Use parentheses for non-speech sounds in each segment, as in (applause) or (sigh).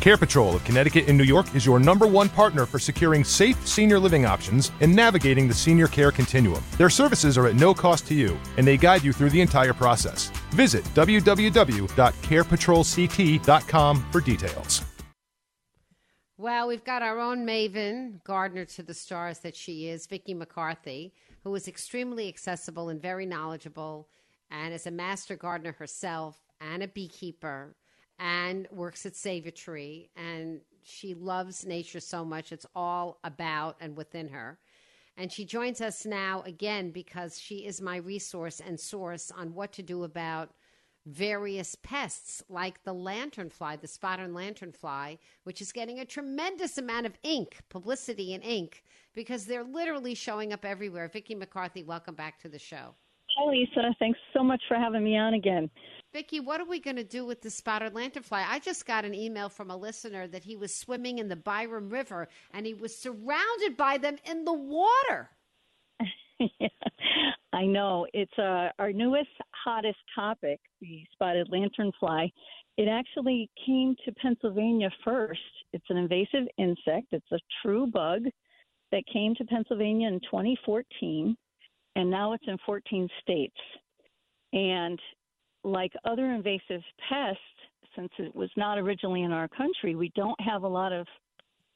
Care Patrol of Connecticut and New York is your number one partner for securing safe senior living options and navigating the senior care continuum. Their services are at no cost to you, and they guide you through the entire process. Visit www.carepatrolct.com for details. Well, we've got our own Maven, gardener to the stars that she is, Vicki McCarthy, who is extremely accessible and very knowledgeable, and is a master gardener herself and a beekeeper and works at SavATree. And she loves nature so much. It's all about and within her. And she joins us now again because she is my resource and source on what to do about various pests like the lanternfly, the spotted lanternfly, which is getting a tremendous amount of ink, publicity and ink, because they're literally showing up everywhere. Vicki McCarthy, welcome back to the show. Hi, Lisa. Thanks so much for having me on again. Vicki, what are we going to do with the spotted lanternfly? I just got an email from a listener that he was swimming in the Byram River and he was surrounded by them in the water. yeah, (laughs) I know. It's uh, our newest, hottest topic, the spotted lanternfly. It actually came to Pennsylvania first. It's an invasive insect, it's a true bug that came to Pennsylvania in 2014, and now it's in 14 states. And like other invasive pests, since it was not originally in our country, we don't have a lot of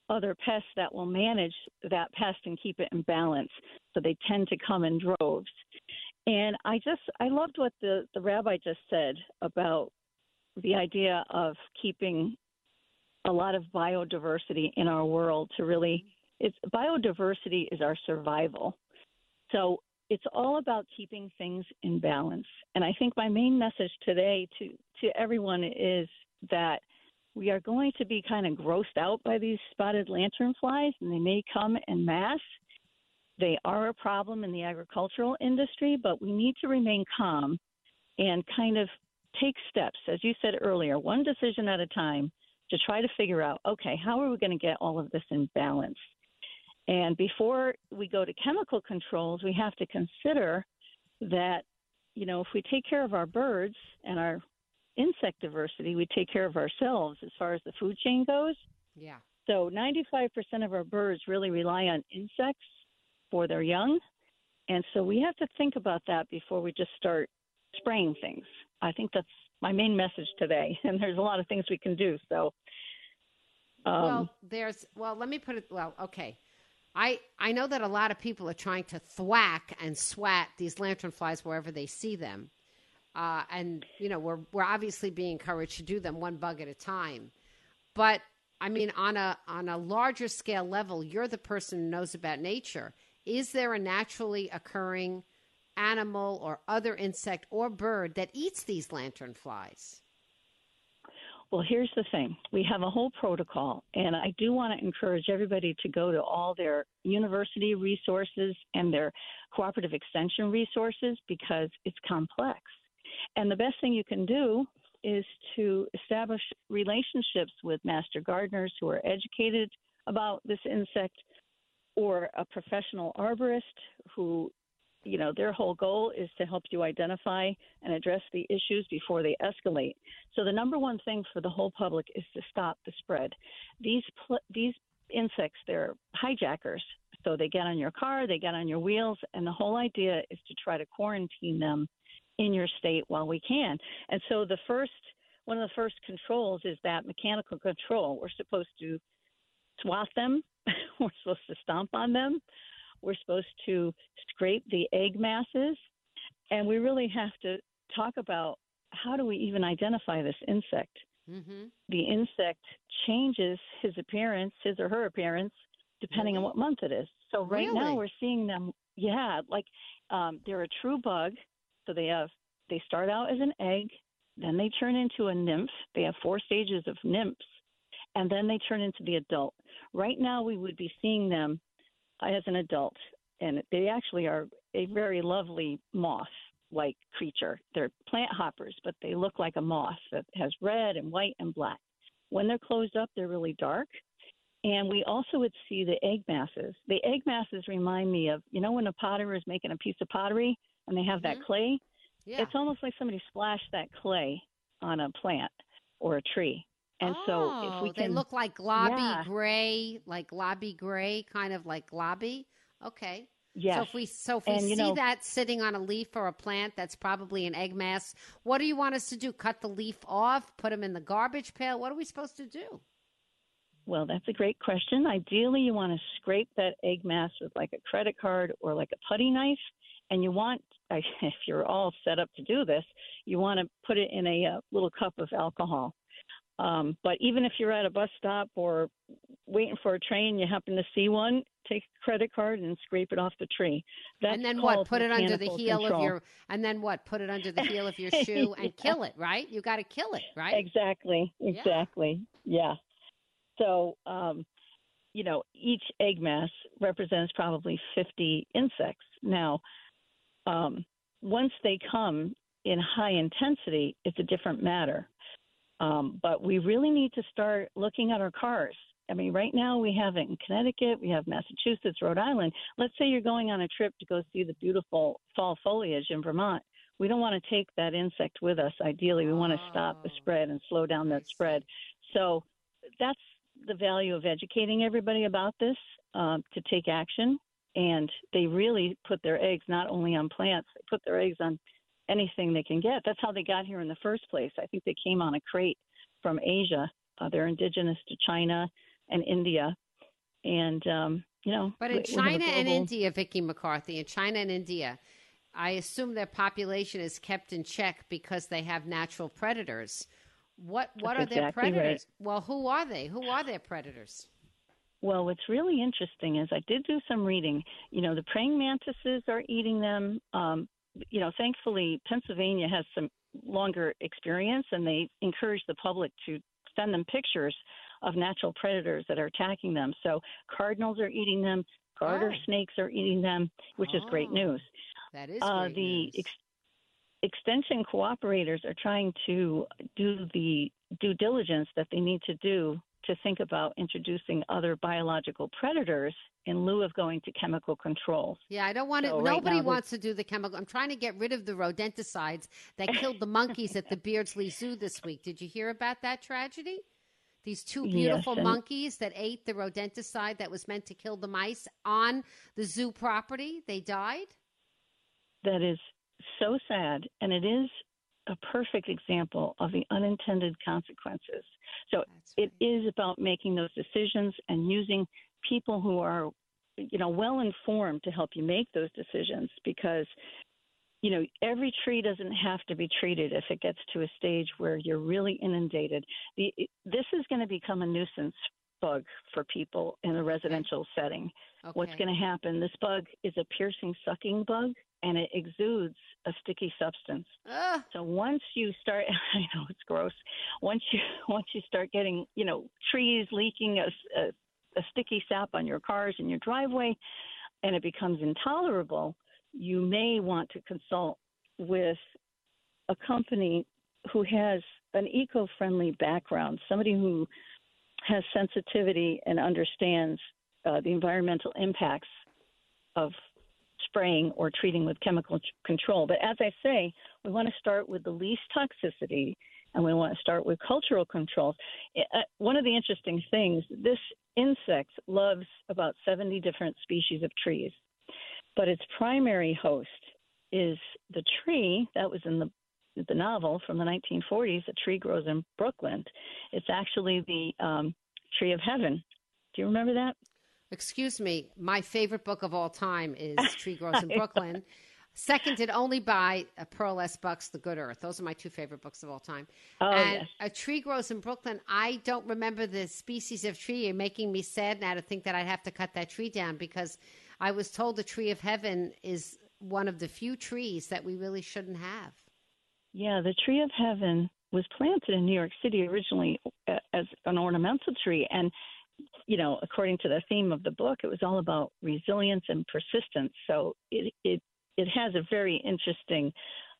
other pests that will manage that pest and keep it in balance. So they tend to come in droves. And I just I loved what the, the rabbi just said about the idea of keeping a lot of biodiversity in our world to really it's biodiversity is our survival. So it's all about keeping things in balance. And I think my main message today to, to everyone is that we are going to be kind of grossed out by these spotted lanternflies, and they may come en masse. They are a problem in the agricultural industry, but we need to remain calm and kind of take steps, as you said earlier, one decision at a time to try to figure out okay, how are we going to get all of this in balance? And before we go to chemical controls, we have to consider that, you know, if we take care of our birds and our insect diversity, we take care of ourselves as far as the food chain goes. Yeah. So 95% of our birds really rely on insects for their young. And so we have to think about that before we just start spraying things. I think that's my main message today. (laughs) And there's a lot of things we can do. So, um, well, there's, well, let me put it, well, okay. I, I know that a lot of people are trying to thwack and swat these lanternflies wherever they see them. Uh, and, you know, we're, we're obviously being encouraged to do them one bug at a time. But, I mean, on a, on a larger scale level, you're the person who knows about nature. Is there a naturally occurring animal or other insect or bird that eats these lanternflies? Well, here's the thing we have a whole protocol, and I do want to encourage everybody to go to all their university resources and their cooperative extension resources because it's complex. And the best thing you can do is to establish relationships with master gardeners who are educated about this insect or a professional arborist who you know, their whole goal is to help you identify and address the issues before they escalate. So the number one thing for the whole public is to stop the spread. These pl- these insects, they're hijackers. So they get on your car, they get on your wheels, and the whole idea is to try to quarantine them in your state while we can. And so the first one of the first controls is that mechanical control. We're supposed to swat them. (laughs) We're supposed to stomp on them. We're supposed to scrape the egg masses. And we really have to talk about how do we even identify this insect? Mm-hmm. The insect changes his appearance, his or her appearance, depending really? on what month it is. So right really? now we're seeing them, yeah, like um, they're a true bug. So they have they start out as an egg, then they turn into a nymph. They have four stages of nymphs, and then they turn into the adult. Right now we would be seeing them as an adult. and they actually are a very lovely moth like creature. They're plant hoppers, but they look like a moth that has red and white and black. When they're closed up, they're really dark. And we also would see the egg masses. The egg masses remind me of, you know, when a potter is making a piece of pottery and they have mm-hmm. that clay? Yeah. It's almost like somebody splashed that clay on a plant or a tree. And oh, so if we oh, can, they look like globby yeah. gray, like globby gray, kind of like globby. Okay. Yes. So if we so if we and, see know, that sitting on a leaf or a plant, that's probably an egg mass. What do you want us to do? Cut the leaf off? Put them in the garbage pail? What are we supposed to do? Well, that's a great question. Ideally, you want to scrape that egg mass with like a credit card or like a putty knife, and you want, (laughs) if you're all set up to do this, you want to put it in a, a uh, little cup of alcohol. Um, but even if you're at a bus stop or waiting for a train, you happen to see one, take a credit card and scrape it off the tree. That's and then what? Put it under the heel control. of your. And then what? Put it under the heel of your (laughs) shoe and yeah. kill it. Right? You got to kill it. Right? Exactly. Exactly. Yeah. yeah. So, um, you know, each egg mass represents probably 50 insects. Now, um, once they come in high intensity, it's a different matter. Um, but we really need to start looking at our cars. I mean, right now we have it in Connecticut, we have Massachusetts, Rhode Island. Let's say you're going on a trip to go see the beautiful fall foliage in Vermont. We don't want to take that insect with us. Ideally, we want to stop the oh. spread and slow down that spread. So that's the value of educating everybody about this um, to take action. And they really put their eggs not only on plants, they put their eggs on anything they can get. That's how they got here in the first place. I think they came on a crate from Asia. Uh, they're indigenous to China and India, and um, you know. But in we, China global... and India, Vicki McCarthy, in China and India, I assume their population is kept in check because they have natural predators. What what That's are their exactly predators? Right. Well, who are they? Who are their predators? Well, what's really interesting is I did do some reading. You know, the praying mantises are eating them. Um, you know, thankfully, Pennsylvania has some longer experience, and they encourage the public to send them pictures of natural predators that are attacking them. So cardinals are eating them, garter oh. snakes are eating them, which oh. is great news. That is uh, the. Ex- extension cooperators are trying to do the due diligence that they need to do to think about introducing other biological predators in lieu of going to chemical controls. Yeah, I don't want to. So right nobody wants to do the chemical. I'm trying to get rid of the rodenticides that (laughs) killed the monkeys at the Beardsley Zoo this week. Did you hear about that tragedy? These two beautiful yes, monkeys that ate the rodenticide that was meant to kill the mice on the zoo property, they died. That is so sad, and it is a perfect example of the unintended consequences. So right. it is about making those decisions and using people who are, you know, well informed to help you make those decisions because you know, every tree doesn't have to be treated if it gets to a stage where you're really inundated. The, this is going to become a nuisance bug for people in a residential setting. Okay. What's going to happen? This bug is a piercing, sucking bug, and it exudes a sticky substance. Ugh. So once you start, (laughs) I know it's gross. Once you (laughs) once you start getting, you know, trees leaking a, a, a sticky sap on your cars and your driveway, and it becomes intolerable, you may want to consult with a company who has an eco-friendly background, somebody who has sensitivity and understands uh, the environmental impacts of spraying or treating with chemical control. But as I say, we want to start with the least toxicity and we want to start with cultural controls. One of the interesting things, this insect loves about 70 different species of trees, but its primary host is the tree that was in the the novel from the 1940s, A Tree Grows in Brooklyn. It's actually the um, Tree of Heaven. Do you remember that? Excuse me. My favorite book of all time is (laughs) Tree Grows in Brooklyn. Seconded only by Pearl S. Buck's The Good Earth. Those are my two favorite books of all time. Oh, and yes. A Tree Grows in Brooklyn. I don't remember the species of tree. You're making me sad now to think that I'd have to cut that tree down because I was told the Tree of Heaven is one of the few trees that we really shouldn't have. Yeah, the Tree of Heaven was planted in New York City originally uh, as an ornamental tree, and you know, according to the theme of the book, it was all about resilience and persistence. So it it it has a very interesting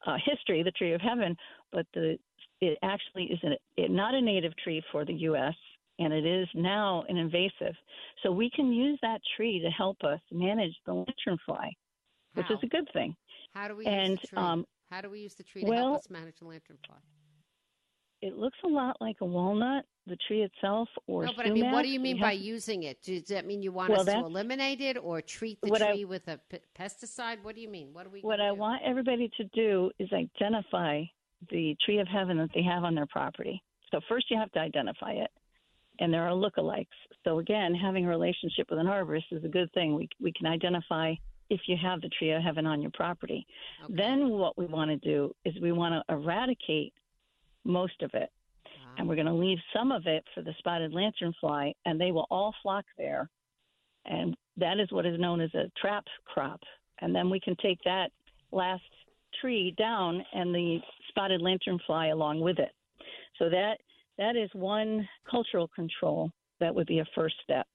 uh, history, the tree of heaven, but the it actually is a, it, not a native tree for the U.S. and it is now an invasive. So we can use that tree to help us manage the lanternfly, which is a good thing. How do we And, use the tree? um, How do we use the tree to well- help us manage the lanternfly? It looks a lot like a walnut, the tree itself, or No, but I mean, what do you mean by using it? Does that mean you want Well, us to eliminate it or treat the What I- tree with a p- pesticide? What do you mean? What do we? What I do? want everybody to do is identify the tree of heaven that they have on their property. So first you have to identify it. And there are lookalikes. So again, having a relationship with an arborist is a good thing. We we can identify if you have the tree of heaven on your property. Okay. Then what we want to do is we want to eradicate most of it. And we're going to leave some of it for the spotted lanternfly, and they will all flock there. And that is what is known as a trap crop. And then we can take that last tree down and the spotted lanternfly along with it. So that that is one cultural control that would be a first step.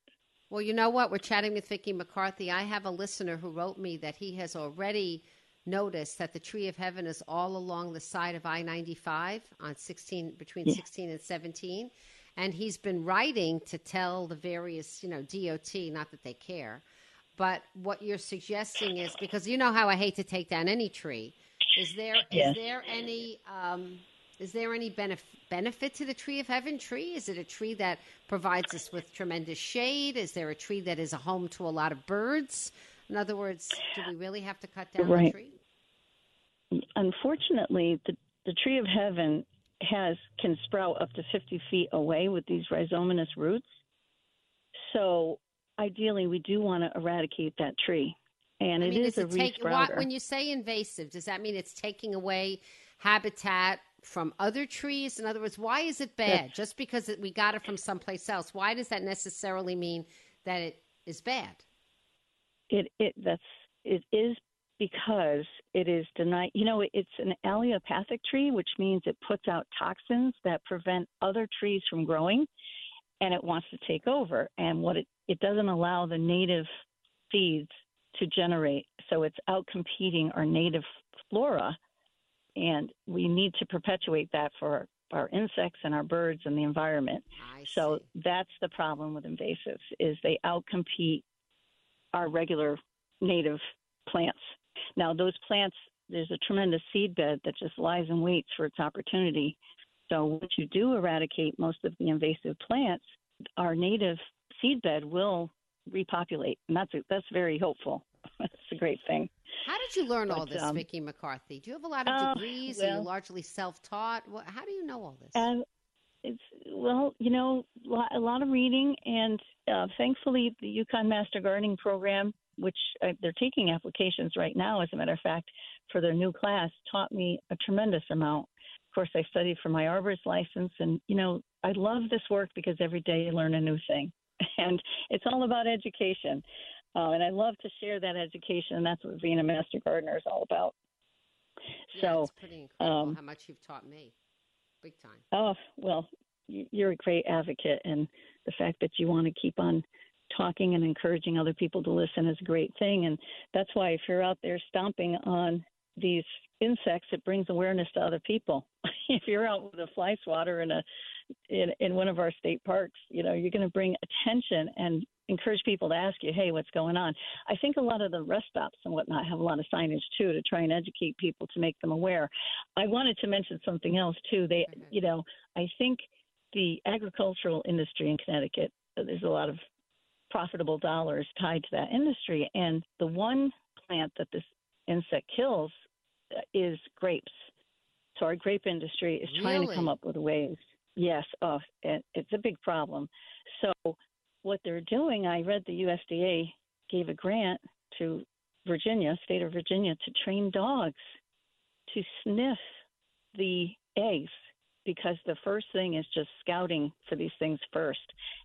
Well, you know what? We're chatting with Vicki McCarthy. I have a listener who wrote me that he has already noticed that the tree of heaven is all along the side of I-95 on 16 between Yeah. 16 and 17, and he's been writing to tell the various, you know, DOT, not that they care, but what you're suggesting is because you know how I hate to take down any tree. Is there is Yes. there any um, is there any benef- benefit to the tree of heaven tree? Is it a tree that provides us with tremendous shade? Is there a tree that is a home to a lot of birds? In other words, do we really have to cut down the Right. tree? Unfortunately, the, the tree of heaven has can sprout up to 50 feet away with these rhizomatous roots. So ideally, we do want to eradicate that tree. And I it mean, is does a it take what, when you say invasive? Does that mean it's taking away habitat from other trees? In other words, why is it bad? Just because it, we got it from someplace else, why does that necessarily mean that it is bad? It it that's it is because it is denied. You know, it's an allelopathic tree, which means it puts out toxins that prevent other trees from growing, and it wants to take over. And what it it doesn't allow the native seeds to generate, so it's out competing our native flora, and we need to perpetuate that for our insects and our birds and the environment. So that's the problem with invasives is they outcompete our regular native plants. Now those plants there's a tremendous seed bed that just lies and waits for its opportunity. So once you do eradicate most of the invasive plants, our native seed bed will repopulate, and that's that's very hopeful. (laughs) that's a great thing. How did you learn all this, um, Vicki McCarthy? Do you have a lot of uh, degrees? Are you well- largely self-taught? How do you know all this? And it's well, you know, a lot of reading, and uh, thankfully, the UConn Master Gardening Program, which uh, they're taking applications right now, as a matter of fact, for their new class, taught me a tremendous amount. Of course, I studied for my arborist license, and you know, I love this work because every day you learn a new thing, (laughs) and it's all about education. Uh, and I love to share that education, and that's what being a master gardener is all about. yeah, so, it's pretty incredible um, how much you've taught me. Big time. Oh, well, you're a great advocate, and the fact that you want to keep on talking and encouraging other people to listen is a great thing. And that's why if you're out there stomping on these insects, it brings awareness to other people. (laughs) if you're out with a fly swatter in a in, in one of our state parks, you know, you're going to bring attention and encourage people to ask you, hey, what's going on? I think a lot of the rest stops and whatnot have a lot of signage too to try and educate people to make them aware. I wanted to mention something else too. They, Mhm. you know, I think the agricultural industry in Connecticut, uh, there's a lot of profitable dollars tied to that industry. And the one plant that this insect kills uh, is grapes. So our grape industry is trying to come up with ways. Yes, oh, it, it's a big problem. So what they're doing, I read the USDA gave a grant to Virginia, state of Virginia, to train dogs to sniff the eggs because the first thing is just scouting for these things first.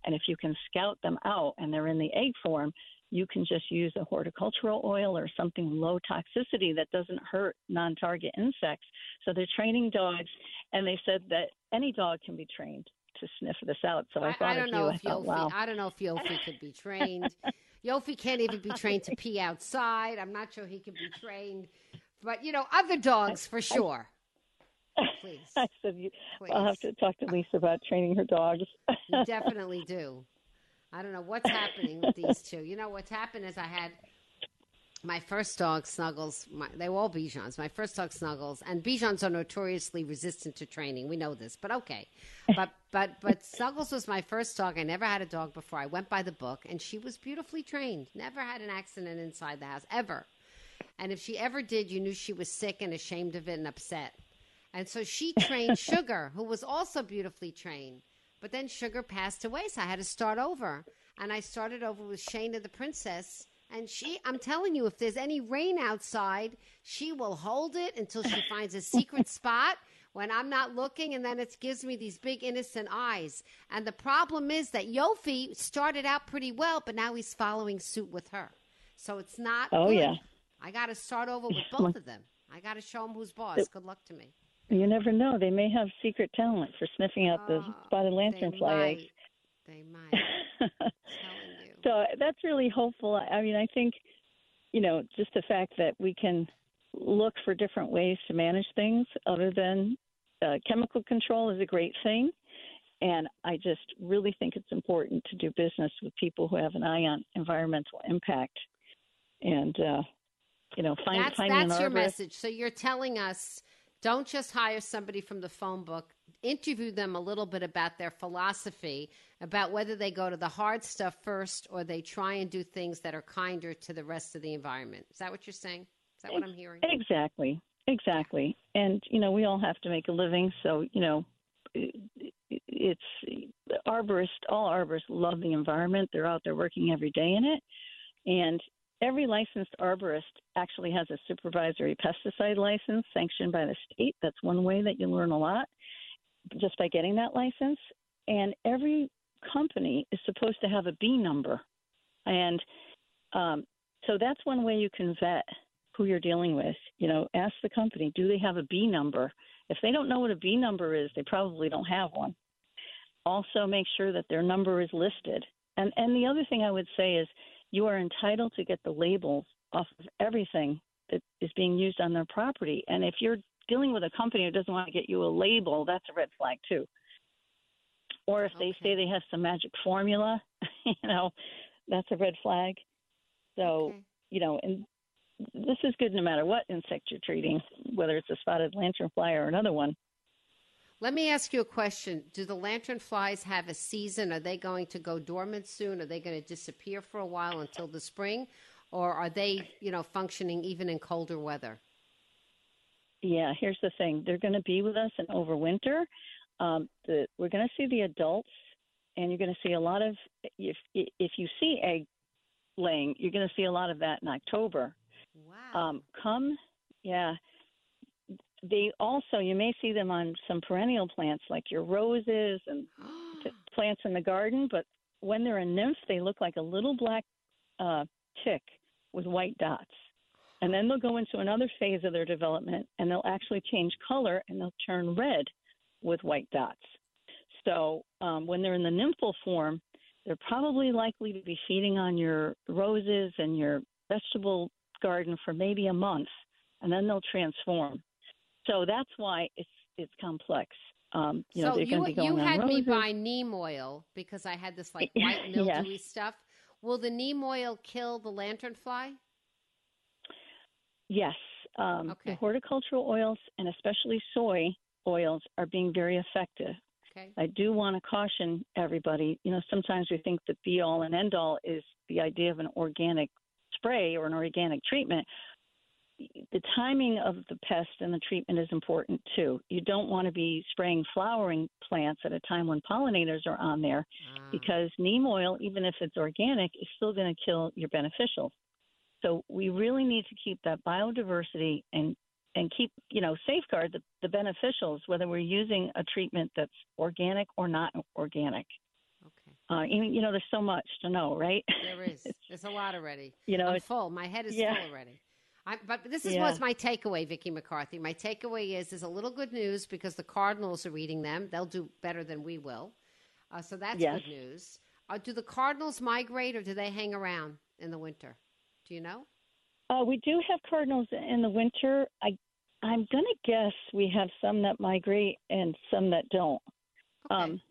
And if you can scout them out and they're in the egg form, you can just use a horticultural oil or something low toxicity that doesn't hurt non target insects. So they're training dogs, and they said that any dog can be trained. to sniff this out. So I, I, thought I don't know you. if I thought, Yofi. wow. I don't know if Yofi could be trained. (laughs) Yofi can't even be trained to pee outside. I'm not sure he can be trained, but you know, other dogs for sure. Please, (laughs) I said you, please. I'll have to talk to uh, Lisa about training her dogs. You definitely do. I don't know what's happening with these two. You know what's happened is I had my first dog Snuggles. My, they were all Bichons. My first dog Snuggles, and Bichons are notoriously resistant to training. We know this, but okay. But (laughs) but but Snuggles was my first dog. I never had a dog before. I went by the book, and she was beautifully trained. Never had an accident inside the house ever. And if she ever did, you knew she was sick and ashamed of it and upset. And so she trained (laughs) Sugar, who was also beautifully trained. But then Sugar passed away, so I had to start over. And I started over with Shayna the princess. And she, I'm telling you, if there's any rain outside, she will hold it until she (laughs) finds a secret spot when I'm not looking. And then it gives me these big innocent eyes. And the problem is that Yofi started out pretty well, but now he's following suit with her. So it's not. Oh, good. yeah. I got to start over with (laughs) both of them. I got to show them who's boss. Good luck to me. You never know; they may have secret talent for sniffing out the Oh, spotted they lanternfly eggs. might. They might. (laughs) I'm telling you. so that's really hopeful. I mean, I think, you know, just the fact that we can look for different ways to manage things other than uh, chemical control is a great thing. And I just really think it's important to do business with people who have an eye on environmental impact. And, uh, you know, find, that's finding that's your message. So you're telling us don't just hire somebody from the phone book. Interview them a little bit about their philosophy, about whether they go to the hard stuff first or they try and do things that are kinder to the rest of the environment. Is that what you're saying? Is that what I'm hearing? Exactly, exactly. And you know, we all have to make a living, so you know, it's arborists. All arborists love the environment. They're out there working every day in it, and every licensed arborist actually has a supervisory pesticide license sanctioned by the state. That's one way that you learn a lot just by getting that license. And every company is supposed to have a B number, and um, so that's one way you can vet who you're dealing with. You know, ask the company, do they have a B number? If they don't know what a B number is, they probably don't have one. Also, make sure that their number is listed. And and the other thing I would say is you are entitled to get the labels off of everything that is being used on their property. And if you're dealing with a company who doesn't want to get you a label, that's a red flag too. Or if they say they have some magic formula, (laughs) you know, that's a red flag. So Okay. you know, and this is good no matter what insect you're treating, whether it's a spotted lanternfly or another one. Let me ask you a question. Do the lantern flies have a season? Are they going to go dormant soon? Are they going to disappear for a while until the spring? Or are they, you know, functioning even in colder weather? Yeah, here's the thing: they're going to be with us and overwinter. Um, the, we're going to see the adults, and you're going to see a lot of if if you see egg laying, you're going to see a lot of that in October. Wow. Um, come, yeah. They also you may see them on some perennial plants like your roses and (gasps) plants in the garden, but when they're a nymph, they look like a little black uh, tick with white dots. And then they'll go into another phase of their development and they'll actually change color and they'll turn red with white dots. So um, when they're in the nymphal form, they're probably likely to be feeding on your roses and your vegetable garden for maybe a month, and then they'll transform. So that's why it's it's complex. Um, you know, so they're you going to be going you had me buy neem oil because I had this like (laughs) white Yes. stuff. Will the neem oil kill the lanternfly? Yes, um, the horticultural oils and especially soy oils are being very effective. Okay. I do want to caution everybody. You know, sometimes we think the be all and end all is the idea of an organic spray or an organic treatment. The timing of the pest and the treatment is important too. You don't want to be spraying flowering plants at a time when pollinators are on there Ah. because neem oil, even if it's organic, is still going to kill your beneficials. So we really need to keep that biodiversity and and keep you know safeguard the, the beneficials whether we're using a treatment that's organic or not organic. okay. Uh, even, you know, there's so much to know, right? There is. (laughs) There's a lot already. You know, I'm it's- full. My head is yeah. full already. I, but this is Yeah. was my takeaway, Vicky McCarthy. My takeaway is is a little good news because the Cardinals are reading them. They'll do better than we will. Uh, so that's Yes. good news. Uh, do the cardinals migrate or do they hang around in the winter? Do you know? Uh, we do have cardinals in the winter. I, I'm going to guess we have some that migrate and some that don't. Okay. Um,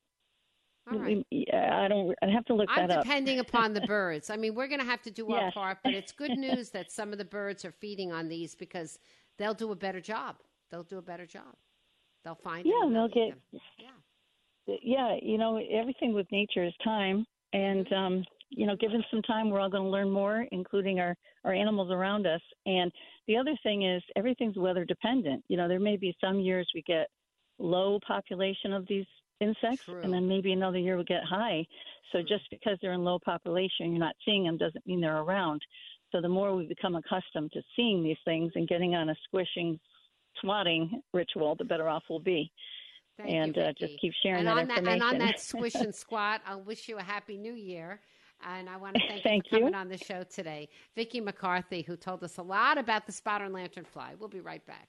All right. I don't. I have to look I'm that up. depending (laughs) upon the birds. I mean, we're going to have to do our part, but it's good news that some of the birds are feeding on these because they'll do a better job. They'll do a better job. They'll find Yeah, them and they'll they'll get- them. Yeah. yeah, you know, everything with nature is time, and Mm-hmm. um, you know, given some time, we're all going to learn more, including our our animals around us. And the other thing is, everything's weather dependent. You know, there may be some years we get low population of these insects, True. and then maybe another year we get high. So True. just because they're in low population, you're not seeing them, doesn't mean they're around. So the more we become accustomed to seeing these things and getting on a squishing, swatting ritual, the better off we'll be. Thank and you, uh, just keep sharing and that on that, information. and on that squish and (laughs) squat, I'll wish you a happy new year. And I want to thank, Thank you for coming you. on the show today. Vicki McCarthy, who told us a lot about the spotter and lanternfly. We'll be right back.